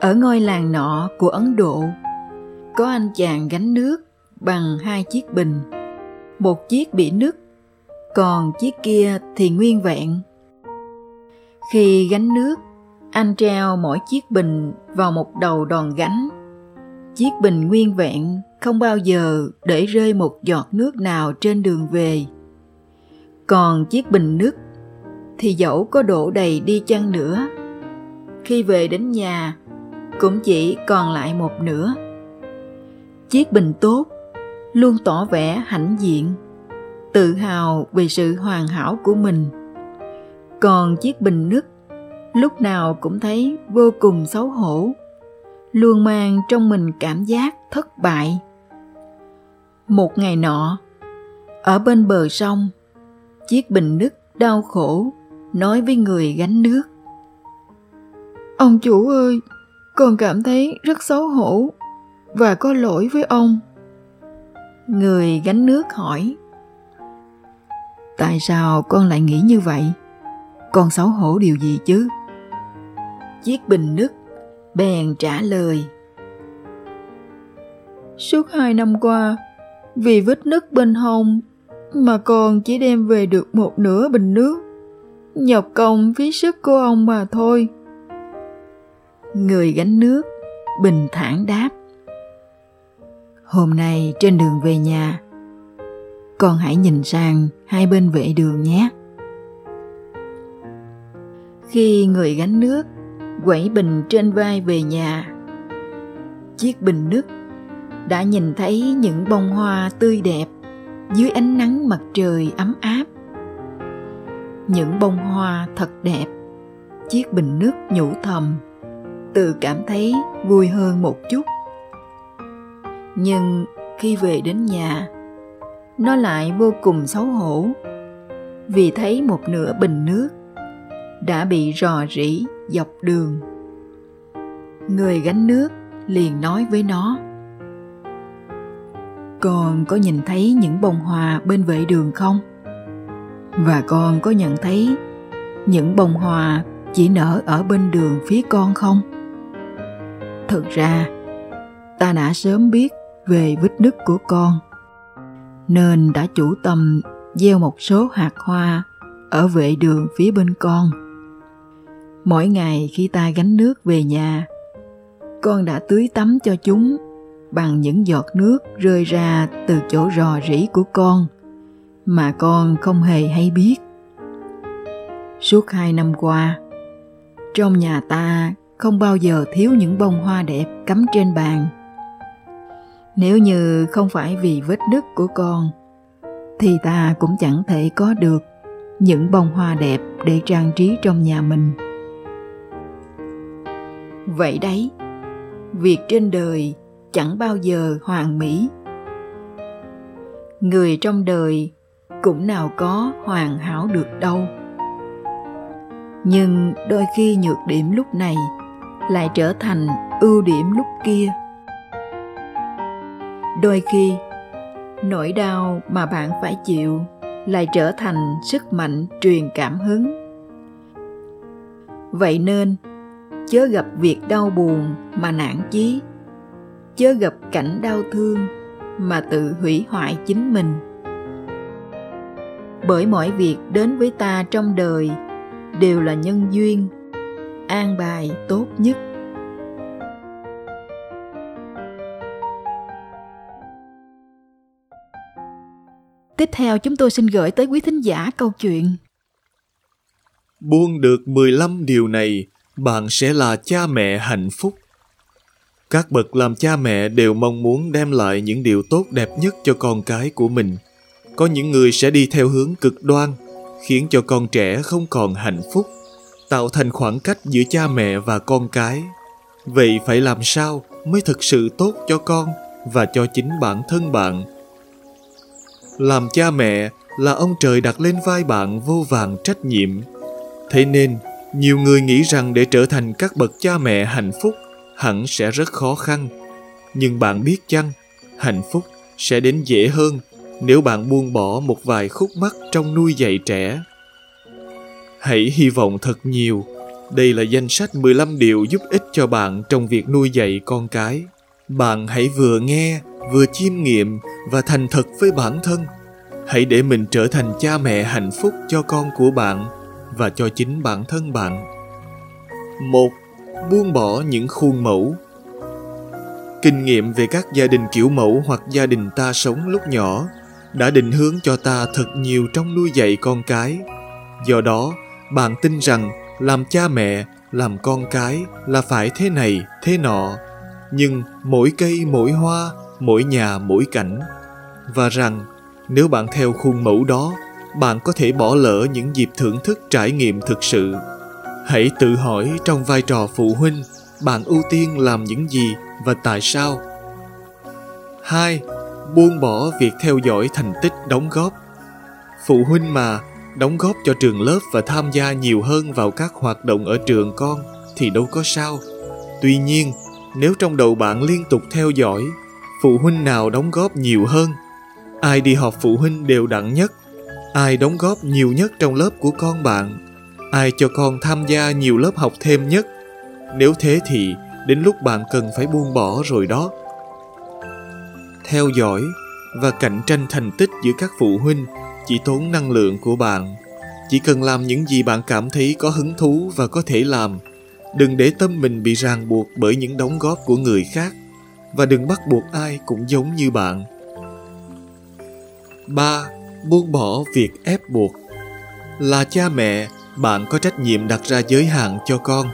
ở ngôi làng nọ của Ấn Độ, có anh chàng gánh nước bằng hai chiếc bình. Một chiếc bị nứt, còn chiếc kia thì nguyên vẹn. Khi gánh nước, anh treo mỗi chiếc bình vào một đầu đòn gánh. Chiếc bình nguyên vẹn không bao giờ để rơi một giọt nước nào trên đường về. Còn chiếc bình nứt thì dẫu có đổ đầy đi chăng nữa, khi về đến nhà cũng chỉ còn lại một nửa. Chiếc bình tốt luôn tỏ vẻ hãnh diện, tự hào về sự hoàn hảo của mình. Còn chiếc bình nứt lúc nào cũng thấy vô cùng xấu hổ, luôn mang trong mình cảm giác thất bại. Một ngày nọ, ở bên bờ sông, chiếc bình nứt đau khổ nói với người gánh nước. Ông chủ ơi, còn cảm thấy rất xấu hổ và có lỗi với ông. Người gánh nước hỏi. Tại sao con lại nghĩ như vậy? Con xấu hổ điều gì chứ? Chiếc bình nứt bèn trả lời. Suốt hai năm qua, vì vết nứt bên hông mà con chỉ đem về được một nửa bình nước. Nhọc công phí sức của ông mà thôi. Người gánh nước bình thản đáp. Hôm nay trên đường về nhà, con hãy nhìn sang hai bên vệ đường nhé. Khi người gánh nước quẩy bình trên vai về nhà, chiếc bình nước đã nhìn thấy những bông hoa tươi đẹp dưới ánh nắng mặt trời ấm áp. Những bông hoa thật đẹp, chiếc bình nước nhủ thầm, tự cảm thấy vui hơn một chút. Nhưng khi về đến nhà, nó lại vô cùng xấu hổ vì thấy một nửa bình nước đã bị rò rỉ dọc đường. Người gánh nước liền nói với nó con có nhìn thấy những bông hoa bên vệ đường không và con có nhận thấy những bông hoa chỉ nở ở bên đường phía con không thực ra, ta đã sớm biết về vết nứt của con, nên đã chủ tâm gieo một số hạt hoa ở vệ đường phía bên con. Mỗi ngày khi ta gánh nước về nhà, con đã tưới tắm cho chúng bằng những giọt nước rơi ra từ chỗ rò rỉ của con mà con không hề hay biết. Suốt hai năm qua, trong nhà ta không bao giờ thiếu những bông hoa đẹp cắm trên bàn. Nếu như không phải vì vết đứt của con, thì ta cũng chẳng thể có được những bông hoa đẹp để trang trí trong nhà mình. Vậy đấy, việc trên đời chẳng bao giờ hoàn mỹ. Người trong đời cũng nào có hoàn hảo được đâu. Nhưng đôi khi nhược điểm lúc này lại trở thành ưu điểm lúc kia. Đôi khi, nỗi đau mà bạn phải chịu lại trở thành sức mạnh truyền cảm hứng. Vậy nên, chớ gặp việc đau buồn mà nản chí. Chớ gặp cảnh đau thương mà tự hủy hoại chính mình. Bởi mọi việc đến với ta trong đời đều là nhân duyên an bài tốt nhất Tiếp theo chúng tôi xin gửi tới quý thính giả câu chuyện Buông được 15 điều này, bạn sẽ là cha mẹ hạnh phúc. Các bậc làm cha mẹ đều mong muốn đem lại những điều tốt đẹp nhất cho con cái của mình. Có những người sẽ đi theo hướng cực đoan, khiến cho con trẻ không còn hạnh phúc, tạo thành khoảng cách giữa cha mẹ và con cái. Vậy phải làm sao mới thực sự tốt cho con và cho chính bản thân bạn làm cha mẹ là ông trời đặt lên vai bạn vô vàng trách nhiệm thế nên, nhiều người nghĩ rằng để trở thành các bậc cha mẹ hạnh phúc hẳn sẽ rất khó khăn nhưng bạn biết chăng, hạnh phúc sẽ đến dễ hơn nếu bạn buông bỏ một vài khúc mắc trong nuôi dạy trẻ. Hãy hy vọng thật nhiều. Đây là danh sách 15 điều giúp ích cho bạn trong việc nuôi dạy con cái. Bạn hãy vừa nghe, vừa chiêm nghiệm và thành thật với bản thân. Hãy để mình trở thành cha mẹ hạnh phúc cho con của bạn và cho chính bản thân bạn. Một, buông bỏ những khuôn mẫu kinh nghiệm về các gia đình kiểu mẫu hoặc gia đình ta sống lúc nhỏ đã định hướng cho ta thật nhiều trong nuôi dạy con cái do đó bạn tin rằng làm cha mẹ, làm con cái là phải thế này, thế nọ. Nhưng mỗi cây, mỗi hoa, mỗi nhà, mỗi cảnh. Và rằng nếu bạn theo khuôn mẫu đó, bạn có thể bỏ lỡ những dịp thưởng thức trải nghiệm thực sự. Hãy tự hỏi trong vai trò phụ huynh, bạn ưu tiên làm những gì và tại sao? 2 buông bỏ việc theo dõi thành tích đóng góp. Phụ huynh mà đóng góp cho trường lớp và tham gia nhiều hơn vào các hoạt động ở trường con thì đâu có sao. Tuy nhiên, nếu trong đầu bạn liên tục theo dõi, phụ huynh nào đóng góp nhiều hơn? Ai đi họp phụ huynh đều đặn nhất. Ai đóng góp nhiều nhất trong lớp của con bạn? Ai cho con tham gia nhiều lớp học thêm nhất? Nếu thế thì, đến lúc bạn cần phải buông bỏ rồi đó. Theo dõi và cạnh tranh thành tích giữa các phụ huynh chỉ tốn năng lượng của bạn. Chỉ cần làm những gì bạn cảm thấy có hứng thú và có thể làm. Đừng để tâm mình bị ràng buộc bởi những đóng góp của người khác. Và đừng bắt buộc ai cũng giống như bạn. 3. Buông bỏ việc ép buộc. Là cha mẹ, bạn có trách nhiệm đặt ra giới hạn cho con.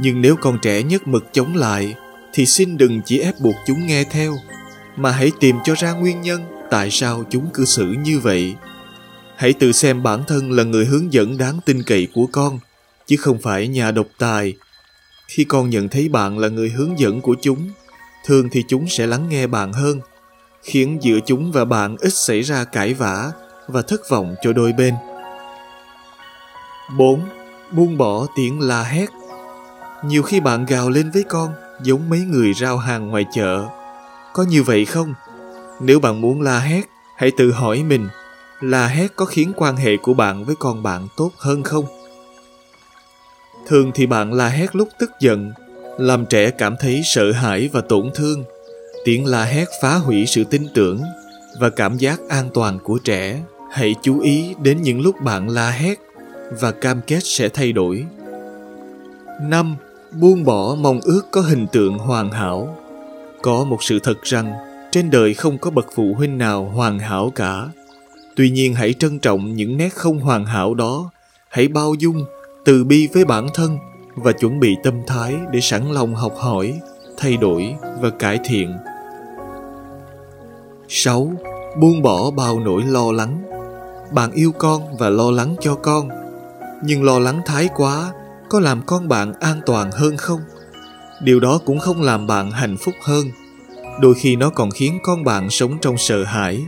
Nhưng nếu con trẻ nhất mực chống lại, thì xin đừng chỉ ép buộc chúng nghe theo, mà hãy tìm cho ra nguyên nhân tại sao chúng cư xử như vậy hãy tự xem bản thân là người hướng dẫn đáng tin cậy của con chứ không phải nhà độc tài khi con nhận thấy bạn là người hướng dẫn của chúng thường thì chúng sẽ lắng nghe bạn hơn khiến giữa chúng và bạn ít xảy ra cãi vã và thất vọng cho đôi bên 4. Buông bỏ tiếng la hét Nhiều khi bạn gào lên với con giống mấy người rao hàng ngoài chợ có như vậy không? Nếu bạn muốn la hét, hãy tự hỏi mình, la hét có khiến quan hệ của bạn với con bạn tốt hơn không? Thường thì bạn la hét lúc tức giận, làm trẻ cảm thấy sợ hãi và tổn thương. Tiếng la hét phá hủy sự tin tưởng và cảm giác an toàn của trẻ. Hãy chú ý đến những lúc bạn la hét và cam kết sẽ thay đổi. 5. Buông bỏ mong ước có hình tượng hoàn hảo có một sự thật rằng trên đời không có bậc phụ huynh nào hoàn hảo cả. Tuy nhiên hãy trân trọng những nét không hoàn hảo đó, hãy bao dung, từ bi với bản thân và chuẩn bị tâm thái để sẵn lòng học hỏi, thay đổi và cải thiện. 6. Buông bỏ bao nỗi lo lắng. Bạn yêu con và lo lắng cho con, nhưng lo lắng thái quá có làm con bạn an toàn hơn không? điều đó cũng không làm bạn hạnh phúc hơn đôi khi nó còn khiến con bạn sống trong sợ hãi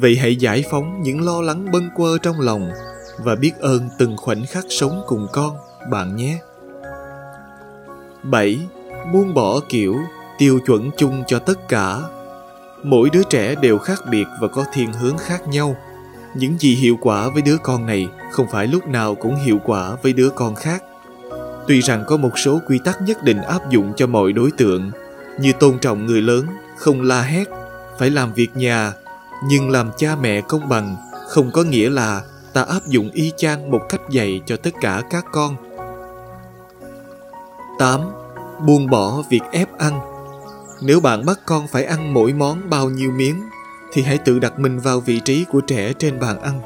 vậy hãy giải phóng những lo lắng bâng quơ trong lòng và biết ơn từng khoảnh khắc sống cùng con bạn nhé. 7. Buông bỏ kiểu tiêu chuẩn chung cho tất cả. Mỗi đứa trẻ đều khác biệt và có thiên hướng khác nhau. Những gì hiệu quả với đứa con này không phải lúc nào cũng hiệu quả với đứa con khác. Tuy rằng có một số quy tắc nhất định áp dụng cho mọi đối tượng, như tôn trọng người lớn, không la hét, phải làm việc nhà, nhưng làm cha mẹ công bằng không có nghĩa là ta áp dụng y chang một cách dạy cho tất cả các con. 8. Buông bỏ việc ép ăn Nếu bạn bắt con phải ăn mỗi món bao nhiêu miếng, thì hãy tự đặt mình vào vị trí của trẻ trên bàn ăn.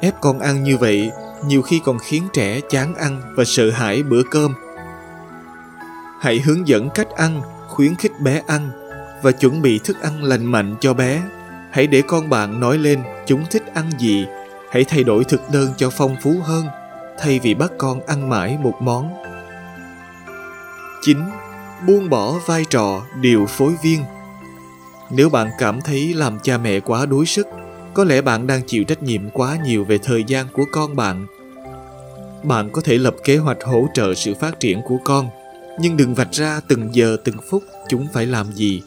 Ép con ăn như vậy nhiều khi còn khiến trẻ chán ăn và sợ hãi bữa cơm. Hãy hướng dẫn cách ăn, khuyến khích bé ăn và chuẩn bị thức ăn lành mạnh cho bé. Hãy để con bạn nói lên chúng thích ăn gì. Hãy thay đổi thực đơn cho phong phú hơn, thay vì bắt con ăn mãi một món. 9. buông bỏ vai trò điều phối viên nếu bạn cảm thấy làm cha mẹ quá đuối sức, có lẽ bạn đang chịu trách nhiệm quá nhiều về thời gian của con bạn bạn có thể lập kế hoạch hỗ trợ sự phát triển của con, nhưng đừng vạch ra từng giờ từng phút chúng phải làm gì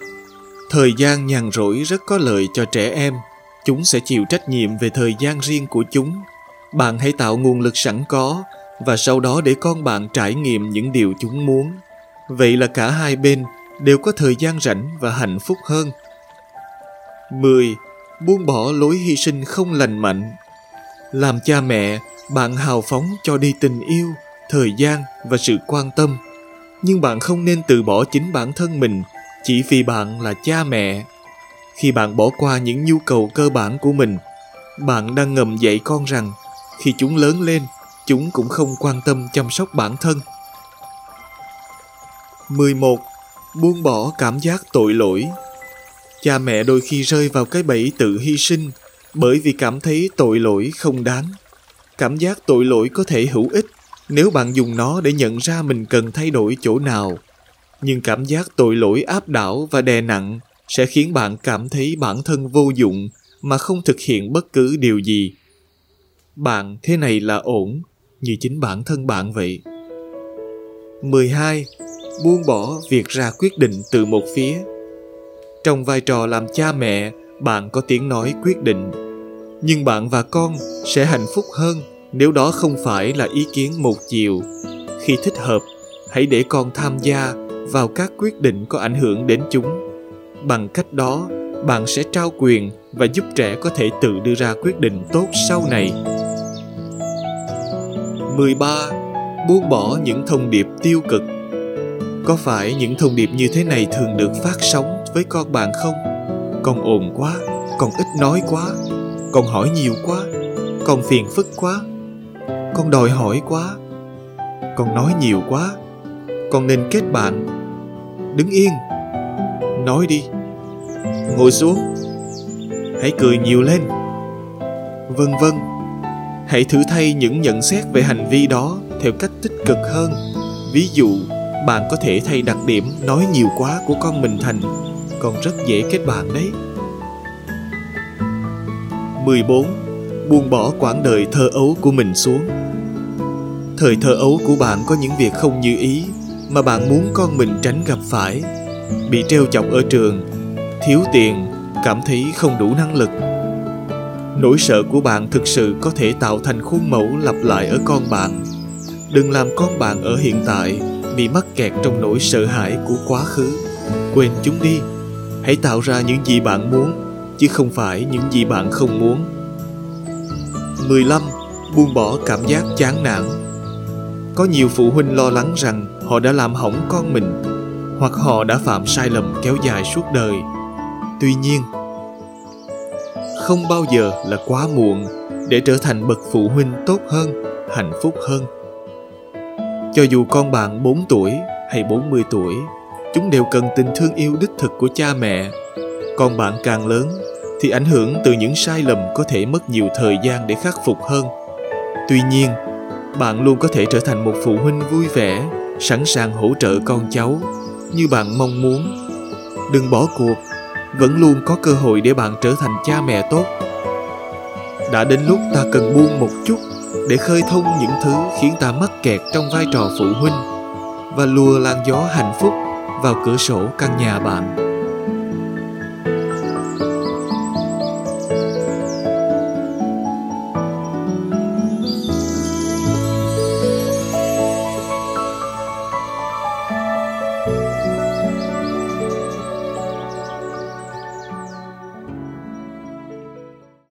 thời gian nhàn rỗi rất có lợi cho trẻ em chúng sẽ chịu trách nhiệm về thời gian riêng của chúng bạn hãy tạo nguồn lực sẵn có và sau đó để con bạn trải nghiệm những điều chúng muốn vậy là cả hai bên đều có thời gian rảnh và hạnh phúc hơn 10. Buông bỏ lối hy sinh không lành mạnh Làm cha mẹ, bạn hào phóng cho đi tình yêu, thời gian và sự quan tâm. Nhưng bạn không nên từ bỏ chính bản thân mình chỉ vì bạn là cha mẹ. Khi bạn bỏ qua những nhu cầu cơ bản của mình, bạn đang ngầm dạy con rằng khi chúng lớn lên, chúng cũng không quan tâm chăm sóc bản thân. 11. Buông bỏ cảm giác tội lỗi Cha mẹ đôi khi rơi vào cái bẫy tự hy sinh bởi vì cảm thấy tội lỗi không đáng. Cảm giác tội lỗi có thể hữu ích nếu bạn dùng nó để nhận ra mình cần thay đổi chỗ nào. Nhưng cảm giác tội lỗi áp đảo và đè nặng sẽ khiến bạn cảm thấy bản thân vô dụng mà không thực hiện bất cứ điều gì. Bạn thế này là ổn, như chính bản thân bạn vậy. 12. Buông bỏ việc ra quyết định từ một phía trong vai trò làm cha mẹ bạn có tiếng nói quyết định nhưng bạn và con sẽ hạnh phúc hơn nếu đó không phải là ý kiến một chiều khi thích hợp hãy để con tham gia vào các quyết định có ảnh hưởng đến chúng. Bằng cách đó, bạn sẽ trao quyền và giúp trẻ có thể tự đưa ra quyết định tốt sau này. 13. Buông bỏ những thông điệp tiêu cực. Có phải những thông điệp như thế này thường được phát sóng với con bạn không? Con ồn quá, con ít nói quá, con hỏi nhiều quá, con phiền phức quá, con đòi hỏi quá, con nói nhiều quá con nên kết bạn. Đứng yên. Nói đi. Ngồi xuống. Hãy cười nhiều lên. Vân vân. Hãy thử thay những nhận xét về hành vi đó theo cách tích cực hơn. Ví dụ, bạn có thể thay đặc điểm nói nhiều quá của con mình thành còn rất dễ kết bạn đấy. 14. Buông bỏ quãng đời thơ ấu của mình xuống. Thời thơ ấu của bạn có những việc không như ý mà bạn muốn con mình tránh gặp phải. Bị treo chọc ở trường, thiếu tiền, cảm thấy không đủ năng lực. Nỗi sợ của bạn thực sự có thể tạo thành khuôn mẫu lặp lại ở con bạn. Đừng làm con bạn ở hiện tại bị mắc kẹt trong nỗi sợ hãi của quá khứ. Quên chúng đi hãy tạo ra những gì bạn muốn chứ không phải những gì bạn không muốn 15. Buông bỏ cảm giác chán nản Có nhiều phụ huynh lo lắng rằng họ đã làm hỏng con mình hoặc họ đã phạm sai lầm kéo dài suốt đời. Tuy nhiên, không bao giờ là quá muộn để trở thành bậc phụ huynh tốt hơn, hạnh phúc hơn. Cho dù con bạn 4 tuổi hay 40 tuổi chúng đều cần tình thương yêu đích thực của cha mẹ con bạn càng lớn thì ảnh hưởng từ những sai lầm có thể mất nhiều thời gian để khắc phục hơn tuy nhiên bạn luôn có thể trở thành một phụ huynh vui vẻ sẵn sàng hỗ trợ con cháu như bạn mong muốn. Đừng bỏ cuộc, vẫn luôn có cơ hội để bạn trở thành cha mẹ tốt. Đã đến lúc ta cần buông một chút để khơi thông những thứ khiến ta mắc kẹt trong vai trò phụ huynh và lùa làn gió hạnh phúc vào cửa sổ căn nhà bạn.